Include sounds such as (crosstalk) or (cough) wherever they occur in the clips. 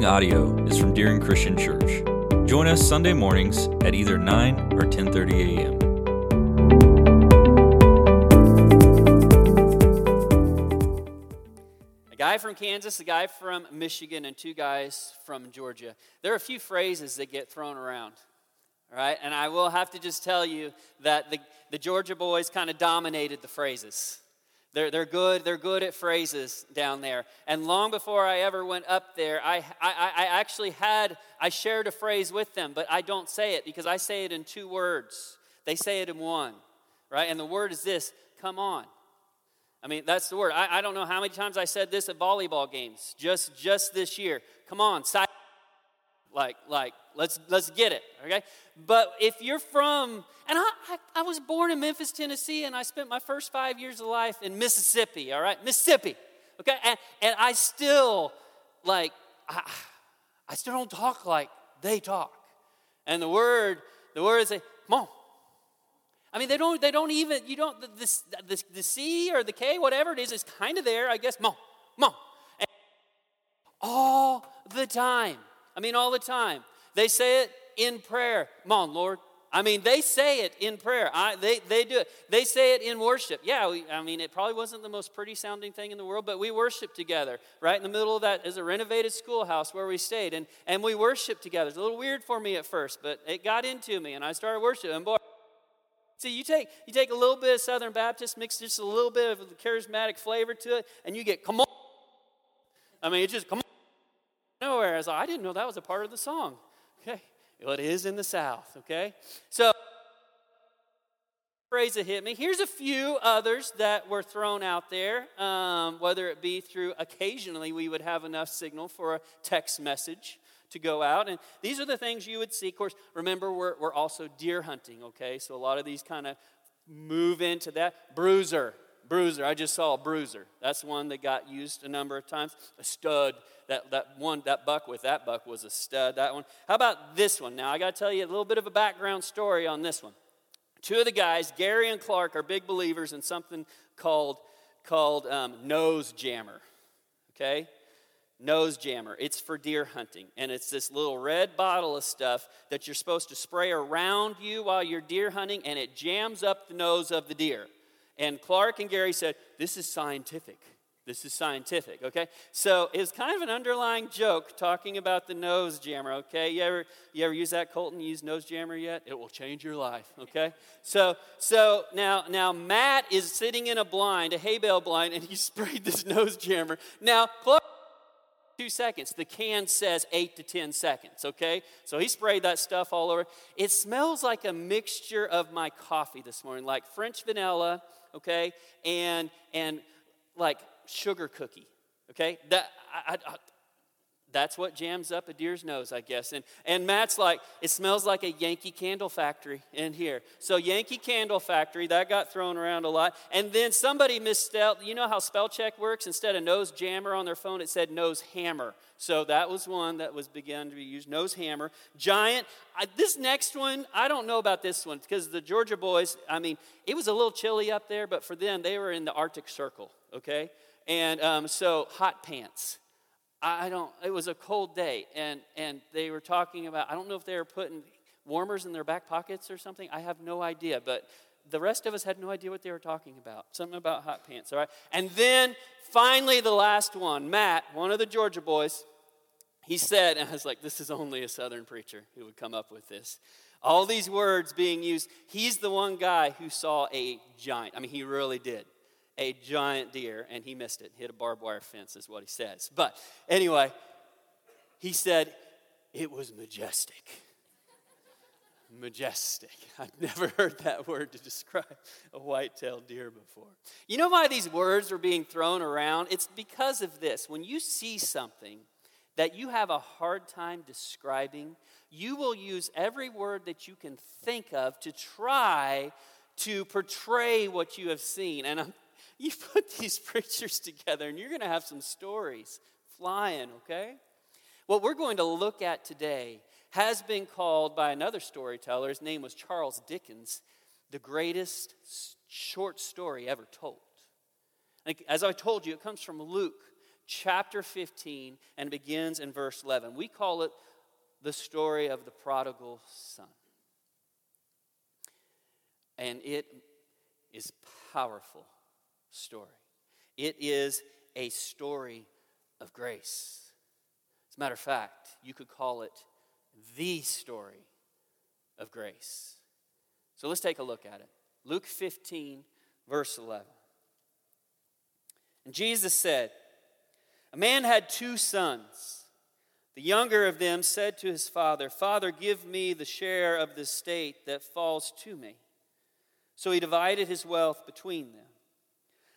following audio is from Deering Christian Church. Join us Sunday mornings at either 9 or 10:30 a.m. A guy from Kansas, a guy from Michigan, and two guys from Georgia. There are a few phrases that get thrown around, right? And I will have to just tell you that the, the Georgia boys kind of dominated the phrases. They're, they're good. They're good at phrases down there. And long before I ever went up there, I, I, I actually had, I shared a phrase with them, but I don't say it because I say it in two words. They say it in one, right? And the word is this come on. I mean, that's the word. I, I don't know how many times I said this at volleyball games just, just this year. Come on, side like like let's let's get it okay? But if you're from and I, I, I, was born in memphis tennessee and i spent my first five years of life in mississippi all right? Mississippi okay? And, and i still like I, I still don't talk like they talk. And the word the word is a on. I mean, they don't, they don't even, you don't, the, the, the C or the K, whatever it is, is kind of there, I guess, mom, mom. all the time. I mean, all the time. They say it in prayer. Come on, Lord. I mean, they say it in prayer. I, they, they do it. They say it in worship. Yeah, we, I mean, it probably wasn't the most pretty sounding thing in the world, but we worship together. Right in the middle of that is a renovated schoolhouse where we stayed, and, and we worship together. It's a little weird for me at first, but it got into me, and I started worshiping. And boy, see, you take, you take a little bit of Southern Baptist, mix just a little bit of the charismatic flavor to it, and you get, come on. I mean, it just, come on nowhere. I was like, I didn't know that was a part of the song. Okay. Well, it is in the South. Okay. So, phrase that hit me. Here's a few others that were thrown out there, um, whether it be through occasionally we would have enough signal for a text message to go out. And these are the things you would see. Of course, remember, we're, we're also deer hunting, okay? So a lot of these kind of move into that. Bruiser, bruiser. I just saw a bruiser. That's one that got used a number of times. A stud that, that one, that buck with that buck was a stud, that one. How about this one? Now, I got to tell you a little bit of a background story on this one. Two of the guys, Gary and Clark, are big believers in something called, called um, nose jammer. Okay? Nose jammer. It's for deer hunting. And it's this little red bottle of stuff that you're supposed to spray around you while you're deer hunting, and it jams up the nose of the deer. And Clark and Gary said, This is scientific. This is scientific, okay? So it's kind of an underlying joke talking about the nose jammer, okay? You ever, you ever use that, Colton? use nose jammer yet? It will change your life, okay? So, so now, now Matt is sitting in a blind, a hay bale blind, and he (laughs) sprayed this nose jammer. Now, Clark two seconds. The can says eight to 10 seconds, okay? So he sprayed that stuff all over. It smells like a mixture of my coffee this morning, like French vanilla, okay, and, and like sugar cookie. Okay? That, I, I, that's what jams up a deer's nose, I guess. And, and Matt's like, it smells like a Yankee Candle Factory in here. So, Yankee Candle Factory, that got thrown around a lot. And then somebody misspelled, you know how spell check works? Instead of nose jammer on their phone, it said nose hammer. So, that was one that was begun to be used nose hammer. Giant. I, this next one, I don't know about this one because the Georgia boys, I mean, it was a little chilly up there, but for them, they were in the Arctic Circle, okay? And um, so, hot pants. I don't, it was a cold day, and, and they were talking about, I don't know if they were putting warmers in their back pockets or something. I have no idea, but the rest of us had no idea what they were talking about. Something about hot pants, all right? And then finally, the last one, Matt, one of the Georgia boys, he said, and I was like, this is only a Southern preacher who would come up with this. All these words being used, he's the one guy who saw a giant. I mean, he really did a giant deer, and he missed it. Hit a barbed wire fence, is what he says. But anyway, he said it was majestic. Majestic. I've never (laughs) heard that word to describe a white-tailed deer before. You know why these words are being thrown around? It's because of this. When you see something that you have a hard time describing, you will use every word that you can think of to try to portray what you have seen. And I'm (laughs) you put these preachers together and you're going to have some stories flying, okay? What we're going to look at today has been called by another storyteller, his name was Charles Dickens, the greatest short story ever told. As I told you, it comes from Luke chapter 15 and begins in verse 11. We call it the story of the prodigal son. And it is powerful story. It is a story of grace. As a matter of fact, you could call it the story of grace. So let's take a look at it. Luke 15, verse 11. And Jesus said, A man had two sons. The younger of them said to his father, Father, give me the share of the estate that falls to me. So he divided his wealth between them.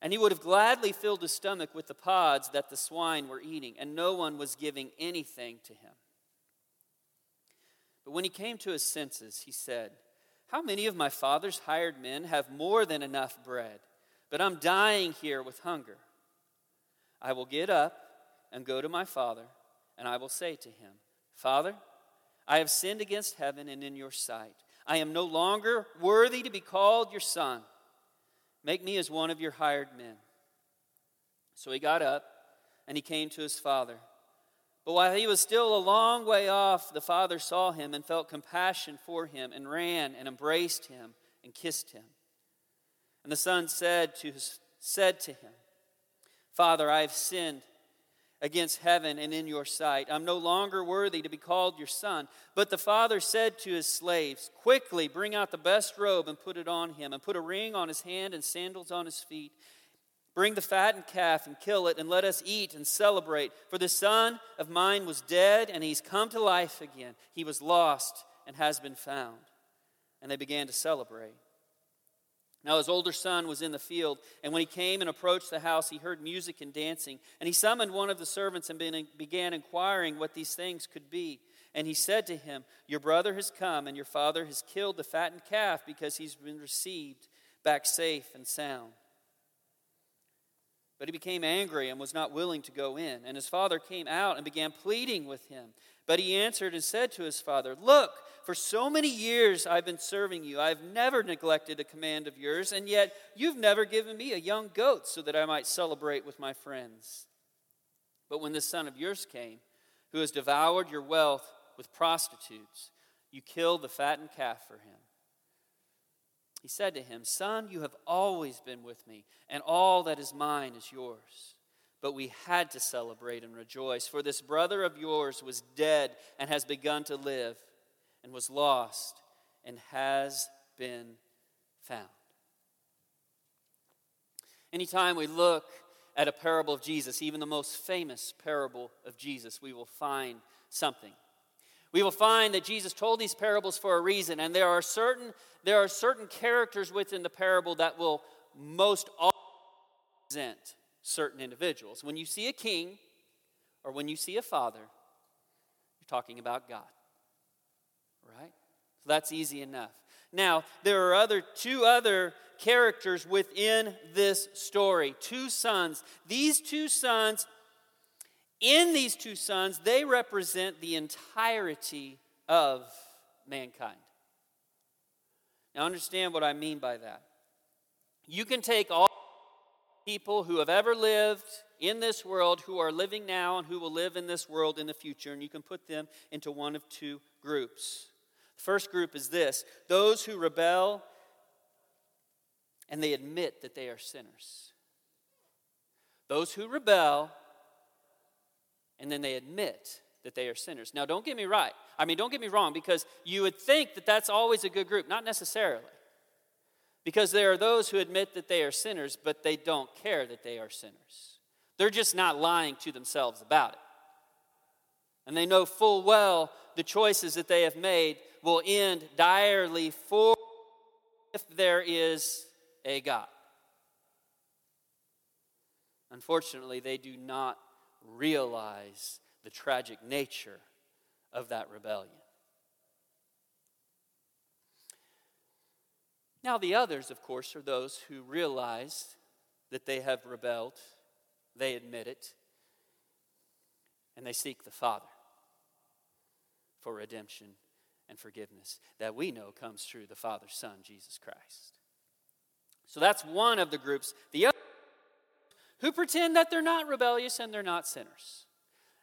And he would have gladly filled his stomach with the pods that the swine were eating, and no one was giving anything to him. But when he came to his senses, he said, How many of my father's hired men have more than enough bread? but I'm dying here with hunger. I will get up and go to my father, and I will say to him, Father, I have sinned against heaven and in your sight. I am no longer worthy to be called your son. Make me as one of your hired men. So he got up and he came to his father. But while he was still a long way off, the father saw him and felt compassion for him and ran and embraced him and kissed him. And the son said to, his, said to him, Father, I have sinned against heaven and in your sight. I'm no longer worthy to be called your son. But the father said to his slaves, Quickly bring out the best robe and put it on him, and put a ring on his hand and sandals on his feet. Bring the fattened calf and kill it, and let us eat and celebrate. For the son of mine was dead, and he's come to life again. He was lost and has been found. And they began to celebrate. Now his older son was in the field, and when he came and approached the house, he heard music and dancing. And he summoned one of the servants and began inquiring what these things could be. And he said to him, Your brother has come, and your father has killed the fattened calf because he's been received back safe and sound. But he became angry and was not willing to go in. And his father came out and began pleading with him. But he answered and said to his father, Look, for so many years I've been serving you. I've never neglected a command of yours, and yet you've never given me a young goat so that I might celebrate with my friends. But when this son of yours came, who has devoured your wealth with prostitutes, you killed the fattened calf for him. He said to him, Son, you have always been with me, and all that is mine is yours. But we had to celebrate and rejoice, for this brother of yours was dead and has begun to live and was lost and has been found. Anytime we look at a parable of Jesus, even the most famous parable of Jesus, we will find something. We will find that Jesus told these parables for a reason, and there are certain, there are certain characters within the parable that will most often present certain individuals. When you see a king or when you see a father, you're talking about God right? So that's easy enough. Now, there are other two other characters within this story. Two sons. These two sons in these two sons, they represent the entirety of mankind. Now, understand what I mean by that. You can take all people who have ever lived in this world, who are living now, and who will live in this world in the future, and you can put them into one of two groups. The first group is this those who rebel and they admit that they are sinners. Those who rebel and then they admit that they are sinners. Now, don't get me right. I mean, don't get me wrong, because you would think that that's always a good group. Not necessarily. Because there are those who admit that they are sinners, but they don't care that they are sinners. They're just not lying to themselves about it. And they know full well the choices that they have made will end direly for if there is a God. Unfortunately, they do not realize the tragic nature of that rebellion. Now, the others, of course, are those who realize that they have rebelled, they admit it, and they seek the Father for redemption and forgiveness that we know comes through the Father's Son, Jesus Christ. So that's one of the groups. The other who pretend that they're not rebellious and they're not sinners.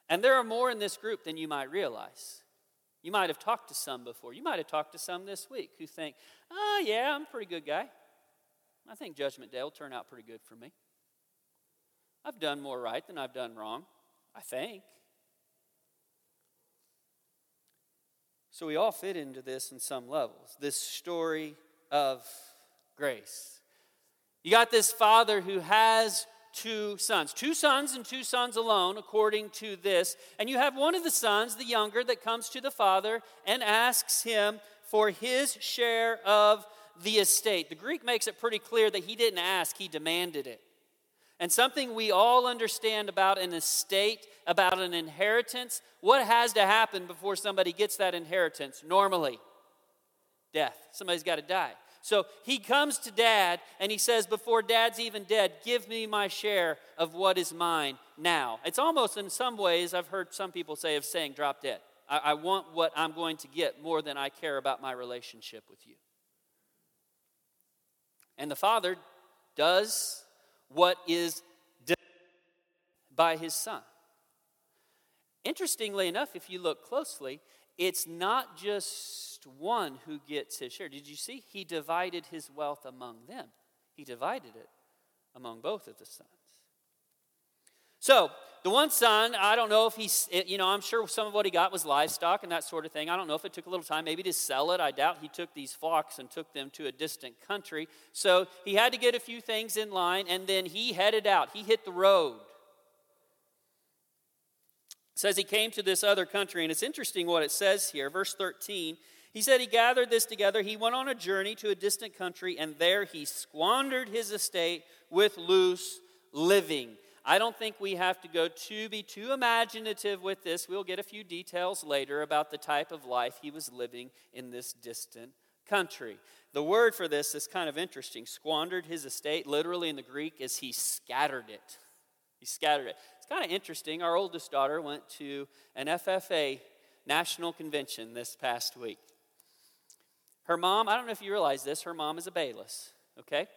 And there are more in this group than you might realize. You might have talked to some before. You might have talked to some this week who think, oh, yeah, I'm a pretty good guy. I think Judgment Day will turn out pretty good for me. I've done more right than I've done wrong, I think. So we all fit into this in some levels this story of grace. You got this father who has two sons. Two sons and two sons alone, according to this. And you have one of the sons, the younger, that comes to the father and asks him for his share of the estate. The Greek makes it pretty clear that he didn't ask, he demanded it. And something we all understand about an estate, about an inheritance, what has to happen before somebody gets that inheritance? Normally, death. Somebody's got to die. So he comes to dad and he says, Before dad's even dead, give me my share of what is mine now. It's almost in some ways, I've heard some people say, of saying, Drop dead. I, I want what I'm going to get more than I care about my relationship with you. And the father does what is by his son. Interestingly enough, if you look closely, it's not just one who gets his share. Did you see? He divided his wealth among them, he divided it among both of the sons. So, the one son, I don't know if he's, you know, I'm sure some of what he got was livestock and that sort of thing. I don't know if it took a little time maybe to sell it. I doubt he took these flocks and took them to a distant country. So he had to get a few things in line and then he headed out. He hit the road says he came to this other country, and it's interesting what it says here. Verse 13, he said he gathered this together. He went on a journey to a distant country, and there he squandered his estate with loose living. I don't think we have to go to be too imaginative with this. We'll get a few details later about the type of life he was living in this distant country. The word for this is kind of interesting. Squandered his estate, literally in the Greek, is he scattered it. He scattered it. It's kind of interesting. Our oldest daughter went to an FFA national convention this past week. Her mom, I don't know if you realize this, her mom is a Bayless, okay?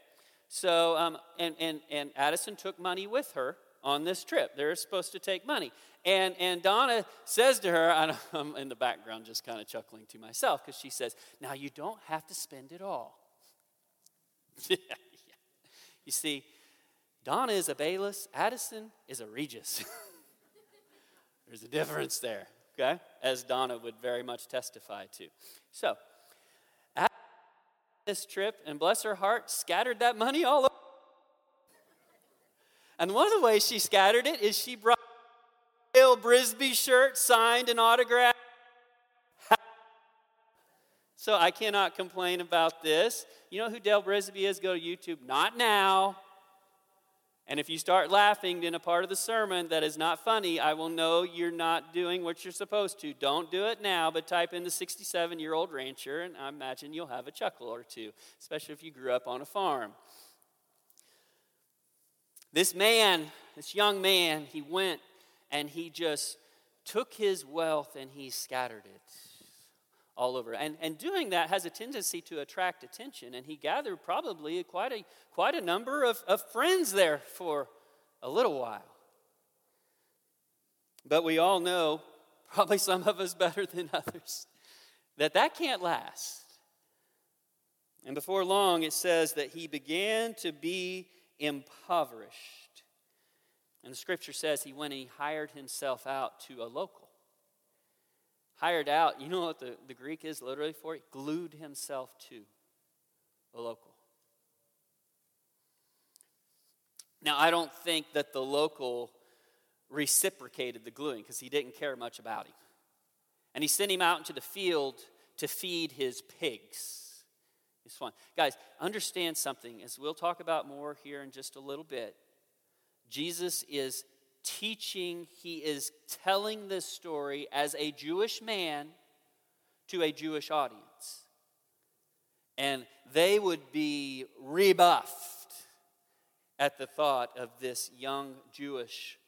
So, um, and, and, and Addison took money with her on this trip. They're supposed to take money. And, and Donna says to her, (laughs) I'm in the background just kind of chuckling to myself because she says, Now you don't have to spend it all. (laughs) yeah. You see, Donna is a Bayless, Addison is a Regis. (laughs) There's a difference there, okay? As Donna would very much testify to. So, this trip, and bless her heart, scattered that money all over. And one of the ways she scattered it is she brought a Dale Brisby shirt signed and autographed. So I cannot complain about this. You know who Dale Brisby is? Go to YouTube. Not now. And if you start laughing in a part of the sermon that is not funny, I will know you're not doing what you're supposed to. Don't do it now, but type in the 67 year old rancher, and I imagine you'll have a chuckle or two, especially if you grew up on a farm. This man, this young man, he went and he just took his wealth and he scattered it all over. And, and doing that has a tendency to attract attention. And he gathered probably quite a, quite a number of, of friends there for a little while. But we all know, probably some of us better than others, that that can't last. And before long, it says that he began to be impoverished. And the scripture says he went and he hired himself out to a local hired out, you know what the, the Greek is literally for? Glued himself to a local. Now, I don't think that the local reciprocated the gluing because he didn't care much about him. And he sent him out into the field to feed his pigs. It's fun. Guys, understand something, as we'll talk about more here in just a little bit. Jesus is teaching, he is telling this story as a Jewish man to a Jewish audience. And they would be rebuffed at the thought of this young Jewish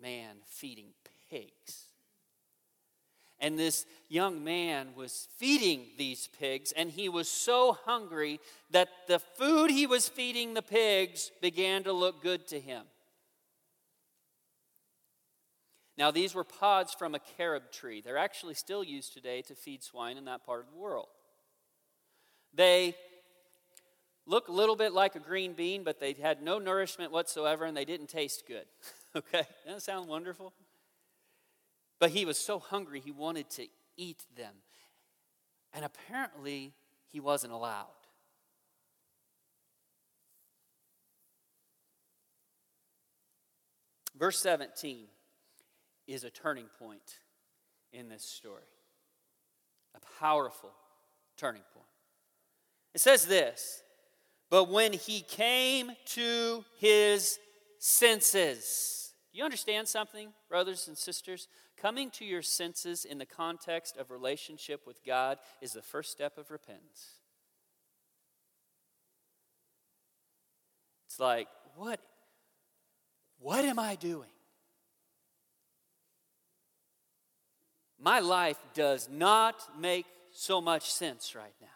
man feeding pigs. And this young man was feeding these pigs, and he was so hungry that the food he was feeding the pigs began to look good to him. Now, these were pods from a carob tree. They're actually still used today to feed swine in that part of the world. They look a little bit like a green bean, but they had no nourishment whatsoever and they didn't taste good. (laughs) okay? Doesn't that sound wonderful? But he was so hungry, he wanted to eat them. And apparently, he wasn't allowed. Verse 17 is a turning point in this story, a powerful turning point. It says this But when he came to his senses, you understand something, brothers and sisters? Coming to your senses in the context of relationship with God is the first step of repentance. It's like, what, what am I doing? My life does not make so much sense right now.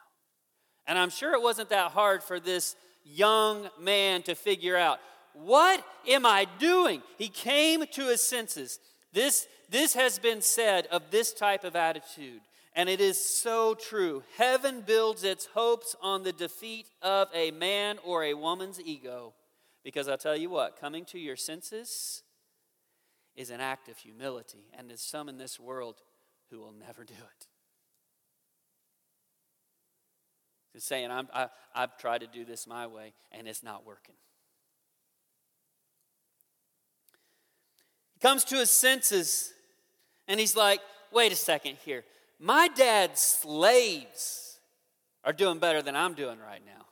And I'm sure it wasn't that hard for this young man to figure out what am I doing? He came to his senses. This, this has been said of this type of attitude, and it is so true. Heaven builds its hopes on the defeat of a man or a woman's ego. Because I'll tell you what, coming to your senses is an act of humility, and as some in this world who will never do it. Just saying, I'm, I, I've tried to do this my way, and it's not working. He comes to his senses, and he's like, wait a second here. My dad's slaves are doing better than I'm doing right now.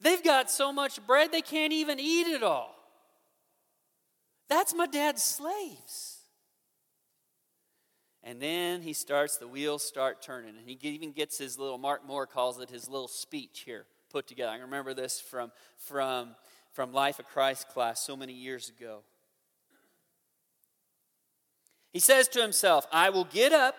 They've got so much bread they can't even eat it all. That's my dad's slaves. And then he starts, the wheels start turning. And he even gets his little, Mark Moore calls it his little speech here put together. I remember this from, from, from Life of Christ class so many years ago. He says to himself, I will get up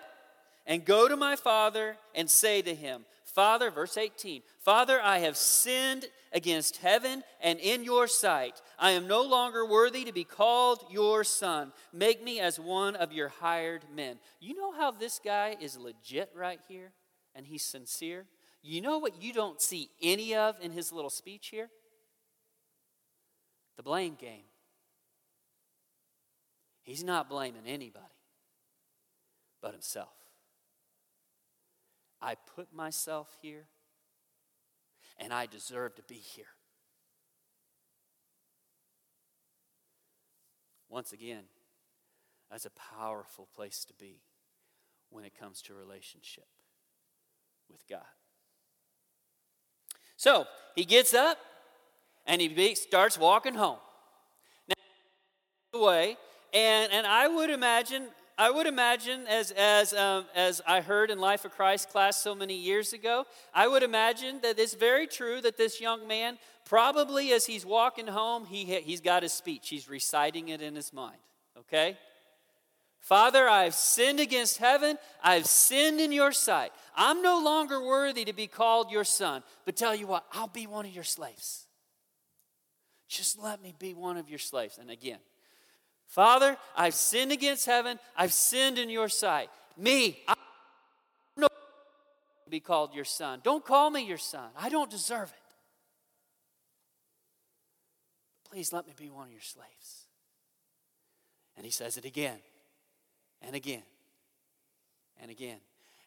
and go to my father and say to him, Father, verse 18, Father, I have sinned against heaven and in your sight. I am no longer worthy to be called your son. Make me as one of your hired men. You know how this guy is legit right here and he's sincere? You know what you don't see any of in his little speech here? The blame game. He's not blaming anybody but himself. I put myself here, and I deserve to be here. Once again, that's a powerful place to be when it comes to relationship with God. So he gets up and he starts walking home. Now, the way, and, and I would imagine I would imagine, as, as, um, as I heard in Life of Christ class so many years ago, I would imagine that it's very true that this young man, probably as he's walking home, he, he's got his speech. He's reciting it in his mind, okay? Father, I've sinned against heaven. I've sinned in your sight. I'm no longer worthy to be called your son. But tell you what, I'll be one of your slaves. Just let me be one of your slaves. And again, Father, I've sinned against heaven. I've sinned in your sight. Me, I don't be called your son. Don't call me your son. I don't deserve it. Please let me be one of your slaves. And he says it again and again and again.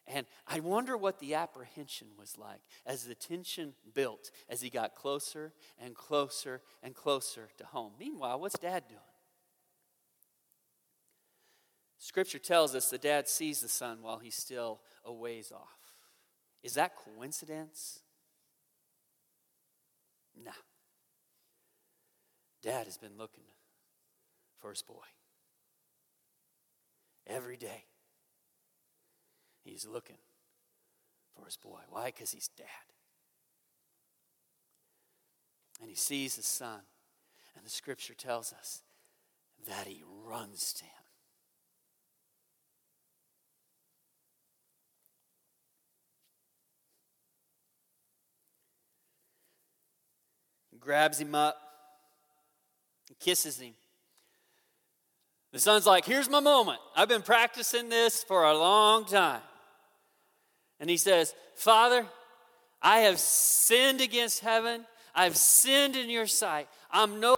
And I wonder what the apprehension was like as the tension built as he got closer and closer and closer to home. Meanwhile, what's dad doing? Scripture tells us the dad sees the son while he's still a ways off. Is that coincidence? Nah. Dad has been looking for his boy. every day. He's looking for his boy. Why? Because he's dad. And he sees his son. And the scripture tells us that he runs to him. Grabs him up and kisses him. The son's like, Here's my moment. I've been practicing this for a long time. And he says, Father, I have sinned against heaven. I've sinned in your sight. I'm no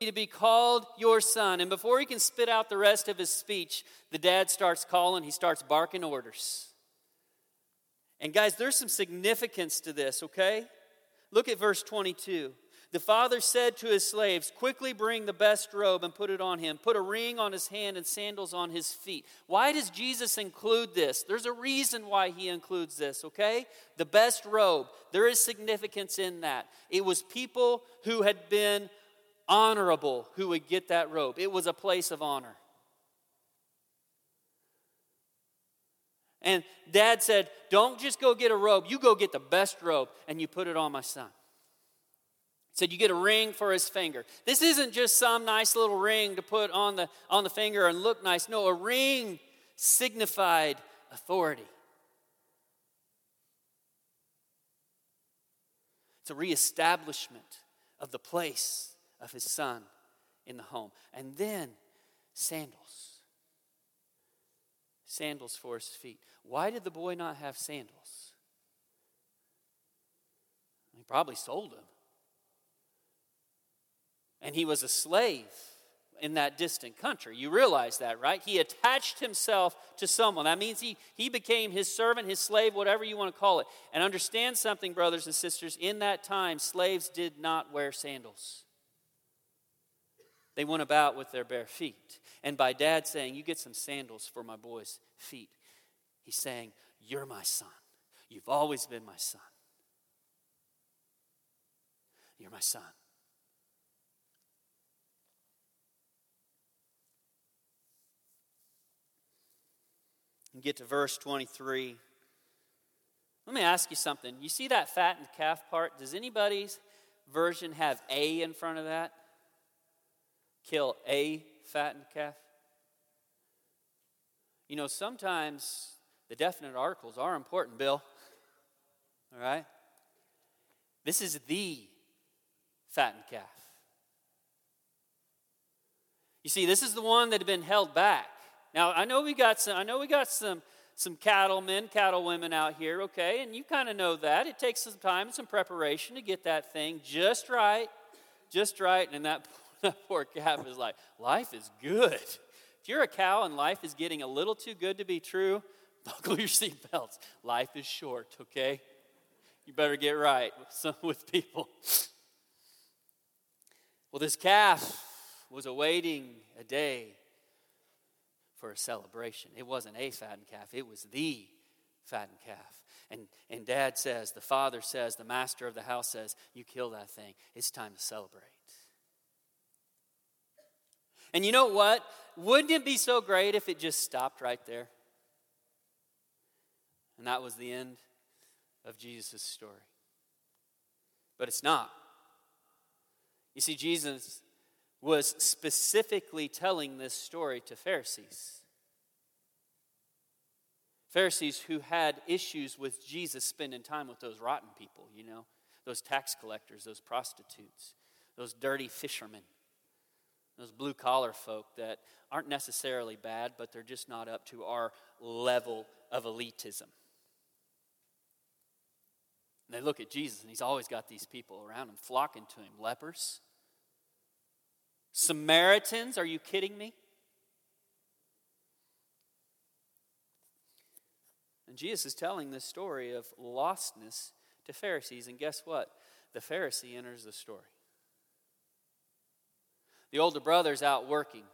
to be called your son. And before he can spit out the rest of his speech, the dad starts calling, he starts barking orders. And guys, there's some significance to this, okay? Look at verse 22. The father said to his slaves, Quickly bring the best robe and put it on him. Put a ring on his hand and sandals on his feet. Why does Jesus include this? There's a reason why he includes this, okay? The best robe. There is significance in that. It was people who had been honorable who would get that robe, it was a place of honor. And dad said, Don't just go get a robe, you go get the best robe and you put it on my son. Said you get a ring for his finger. This isn't just some nice little ring to put on the, on the finger and look nice. No, a ring signified authority. It's a reestablishment of the place of his son in the home. And then sandals. Sandals for his feet. Why did the boy not have sandals? He probably sold them. And he was a slave in that distant country. You realize that, right? He attached himself to someone. That means he, he became his servant, his slave, whatever you want to call it. And understand something, brothers and sisters. In that time, slaves did not wear sandals. They went about with their bare feet. And by dad saying, You get some sandals for my boy's feet, he's saying, You're my son. You've always been my son. You're my son. And get to verse 23. Let me ask you something. You see that fattened calf part? Does anybody's version have A in front of that? kill a fattened calf? You know, sometimes the definite articles are important, Bill. All right? This is the fattened calf. You see, this is the one that had been held back. Now, I know we got some, I know we got some, some cattlemen, cattle women out here, okay, and you kind of know that. It takes some time and some preparation to get that thing just right, just right, and that (laughs) that poor calf is like, life is good. If you're a cow and life is getting a little too good to be true, (laughs) buckle your seatbelts. Life is short, okay? You better get right with, some, (laughs) with people. Well, this calf was awaiting a day for a celebration. It wasn't a fattened calf, it was the fattened calf. And, and dad says, the father says, the master of the house says, You kill that thing. It's time to celebrate. And you know what? Wouldn't it be so great if it just stopped right there? And that was the end of Jesus' story. But it's not. You see, Jesus was specifically telling this story to Pharisees. Pharisees who had issues with Jesus spending time with those rotten people, you know, those tax collectors, those prostitutes, those dirty fishermen those blue collar folk that aren't necessarily bad, but they're just not up to our level of elitism. And they look at Jesus, and he's always got these people around him flocking to him lepers, Samaritans, are you kidding me? And Jesus is telling this story of lostness to Pharisees, and guess what? The Pharisee enters the story. The older brother's out working.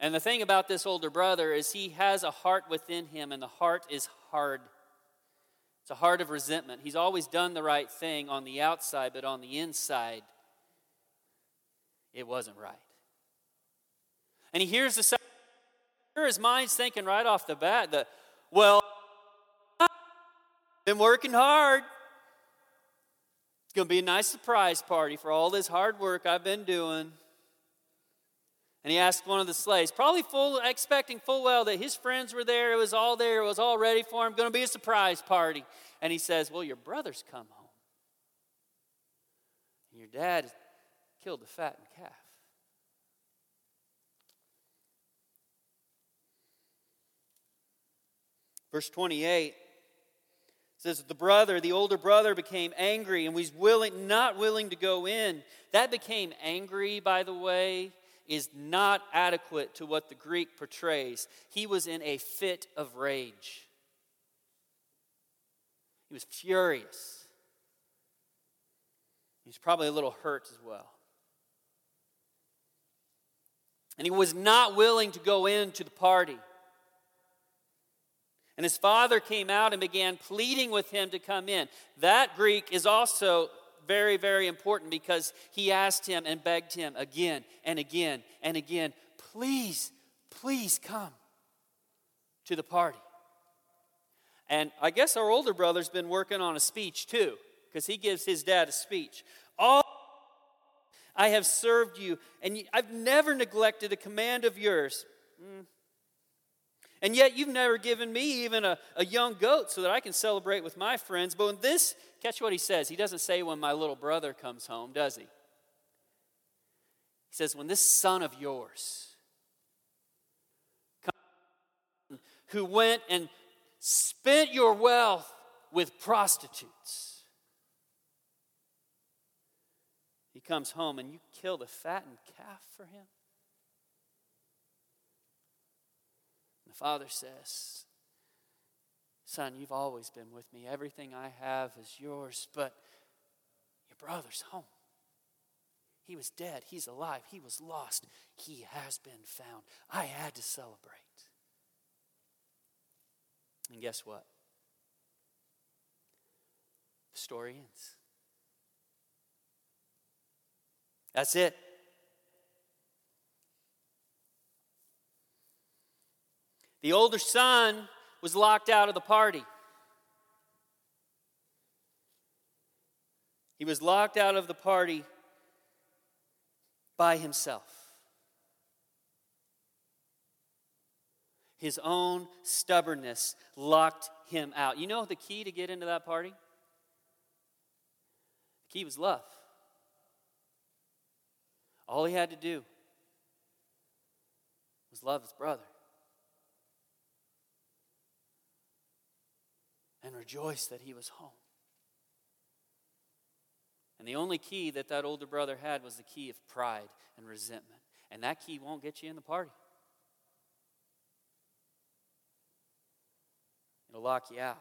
And the thing about this older brother is he has a heart within him, and the heart is hard. It's a heart of resentment. He's always done the right thing on the outside, but on the inside, it wasn't right. And he hears the sure his mind's thinking right off the bat that, well, I've been working hard. It's going to be a nice surprise party for all this hard work I've been doing. And he asked one of the slaves, probably full, expecting full well that his friends were there, it was all there, it was all ready for him, going to be a surprise party. And he says, Well, your brother's come home. And your dad killed the fattened calf. Verse 28 says the brother, the older brother, became angry and was willing, not willing to go in. That became angry, by the way, is not adequate to what the Greek portrays. He was in a fit of rage. He was furious. He was probably a little hurt as well. And he was not willing to go into the party. And his father came out and began pleading with him to come in. That Greek is also very, very important because he asked him and begged him again and again and again, please, please come to the party. And I guess our older brother's been working on a speech too, because he gives his dad a speech. All I have served you, and I've never neglected a command of yours. Mm. And yet you've never given me even a, a young goat so that I can celebrate with my friends. But when this, catch what he says. He doesn't say when my little brother comes home, does he? He says, when this son of yours who went and spent your wealth with prostitutes. He comes home and you kill the fattened calf for him. The father says, Son, you've always been with me. Everything I have is yours, but your brother's home. He was dead. He's alive. He was lost. He has been found. I had to celebrate. And guess what? The story ends. That's it. The older son was locked out of the party. He was locked out of the party by himself. His own stubbornness locked him out. You know the key to get into that party? The key was love. All he had to do was love his brother. And rejoice that he was home. And the only key that that older brother had was the key of pride and resentment. And that key won't get you in the party, it'll lock you out.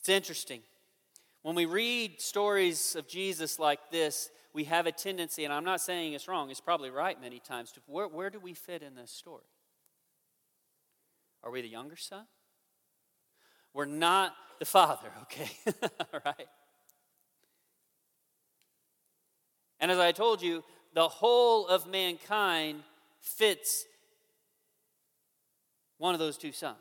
It's interesting. When we read stories of Jesus like this, we have a tendency, and I'm not saying it's wrong, it's probably right many times, to where, where do we fit in this story? Are we the younger son? We're not the father, (laughs) okay? All right? And as I told you, the whole of mankind fits one of those two sons.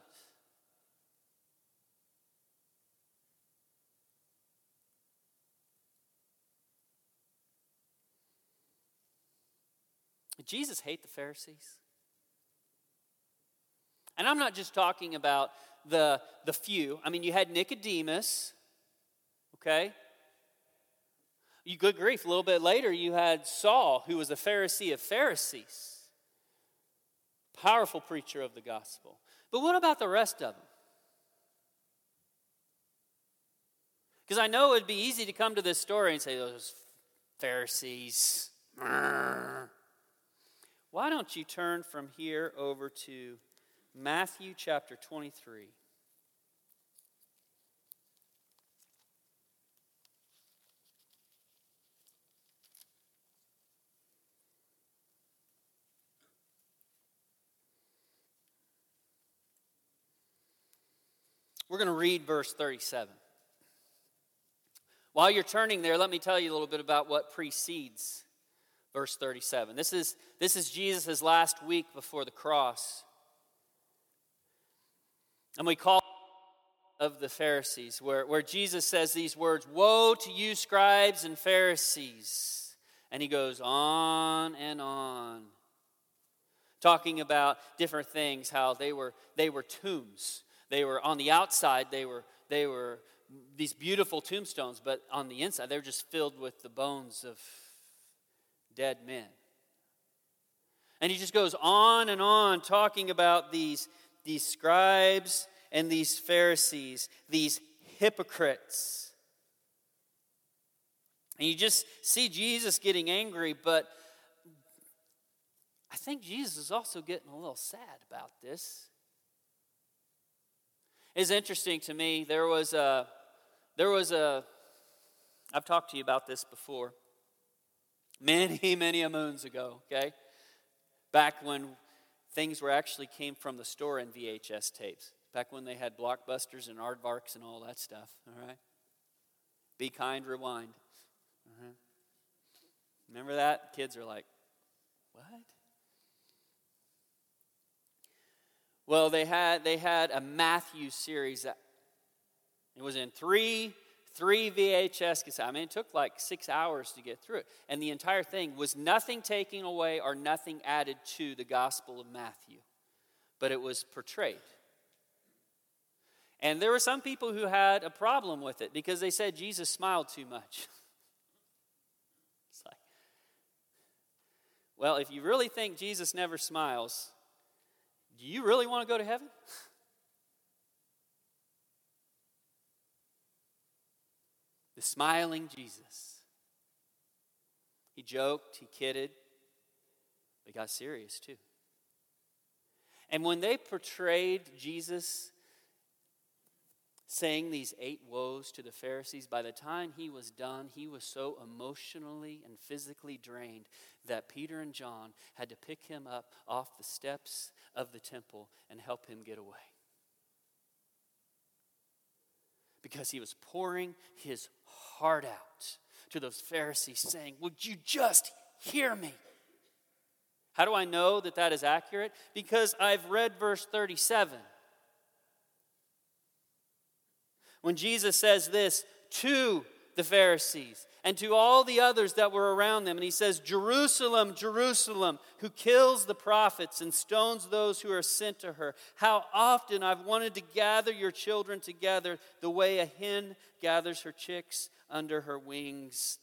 Did Jesus hate the Pharisees? And I'm not just talking about the, the few. I mean, you had Nicodemus, okay? You good grief. A little bit later, you had Saul, who was a Pharisee of Pharisees. Powerful preacher of the gospel. But what about the rest of them? Because I know it'd be easy to come to this story and say, those Pharisees. Why don't you turn from here over to Matthew chapter 23? We're going to read verse 37. While you're turning there, let me tell you a little bit about what precedes verse 37. This is, this is Jesus' last week before the cross. And we call of the Pharisees, where, where Jesus says these words Woe to you, scribes and Pharisees. And he goes on and on, talking about different things, how they were, they were tombs. They were on the outside, they were, they were these beautiful tombstones, but on the inside, they were just filled with the bones of dead men. And he just goes on and on talking about these, these scribes and these Pharisees, these hypocrites. And you just see Jesus getting angry, but I think Jesus is also getting a little sad about this. It's interesting to me. There was a, there was a, I've talked to you about this before many, (laughs) many moons ago, okay? Back when things were actually came from the store in VHS tapes. Back when they had blockbusters and aardvarks and all that stuff, all right? Be kind, rewind. Uh-huh. Remember that? Kids are like, what? Well, they had they had a Matthew series that it was in three three VHS cassettes. I mean, it took like six hours to get through it. And the entire thing was nothing taken away or nothing added to the Gospel of Matthew, but it was portrayed. And there were some people who had a problem with it because they said Jesus smiled too much. (laughs) it's like, well, if you really think Jesus never smiles, do you really want to go to heaven? (laughs) the smiling Jesus. He joked, he kidded, but got serious too. And when they portrayed Jesus saying these eight woes to the Pharisees, by the time he was done, he was so emotionally and physically drained that Peter and John had to pick him up off the steps of the temple and help him get away. Because he was pouring his heart out to those Pharisees, saying, Would you just hear me? How do I know that that is accurate? Because I've read verse 37. When Jesus says this to the Pharisees and to all the others that were around them. And he says, Jerusalem, Jerusalem, who kills the prophets and stones those who are sent to her. How often I've wanted to gather your children together the way a hen gathers her chicks under her wings,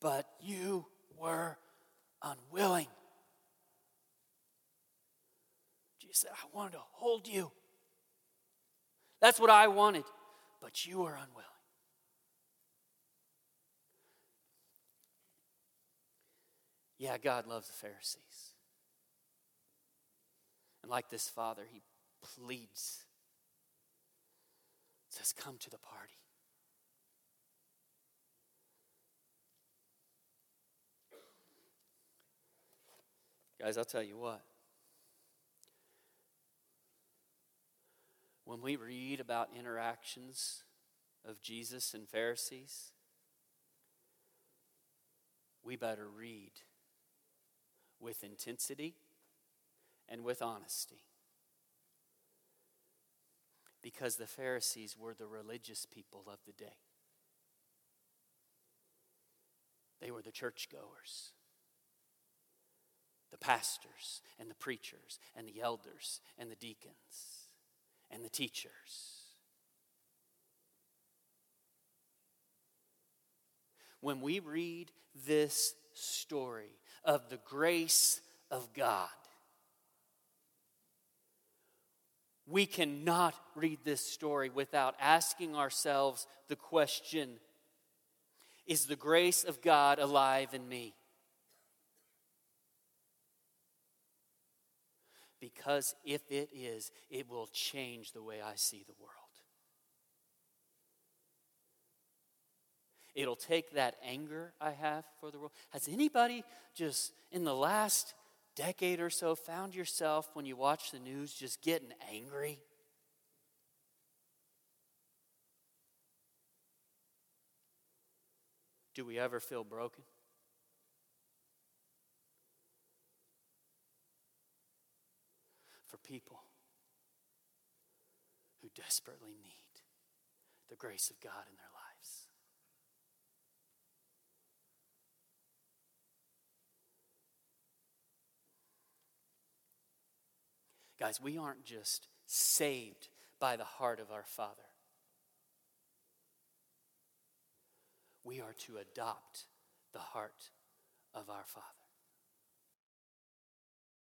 but you were unwilling. Jesus said, I wanted to hold you. That's what I wanted, but you were unwilling. Yeah, God loves the Pharisees. And like this father, he pleads, says, Come to the party. Guys, I'll tell you what. When we read about interactions of Jesus and Pharisees, we better read with intensity and with honesty. Because the Pharisees were the religious people of the day. They were the churchgoers, the pastors and the preachers and the elders and the deacons and the teachers. When we read this story of the grace of God. We cannot read this story without asking ourselves the question Is the grace of God alive in me? Because if it is, it will change the way I see the world. It'll take that anger I have for the world. Has anybody just in the last decade or so found yourself when you watch the news just getting angry? Do we ever feel broken? For people who desperately need the grace of God in their lives. Guys, we aren't just saved by the heart of our Father. We are to adopt the heart of our Father.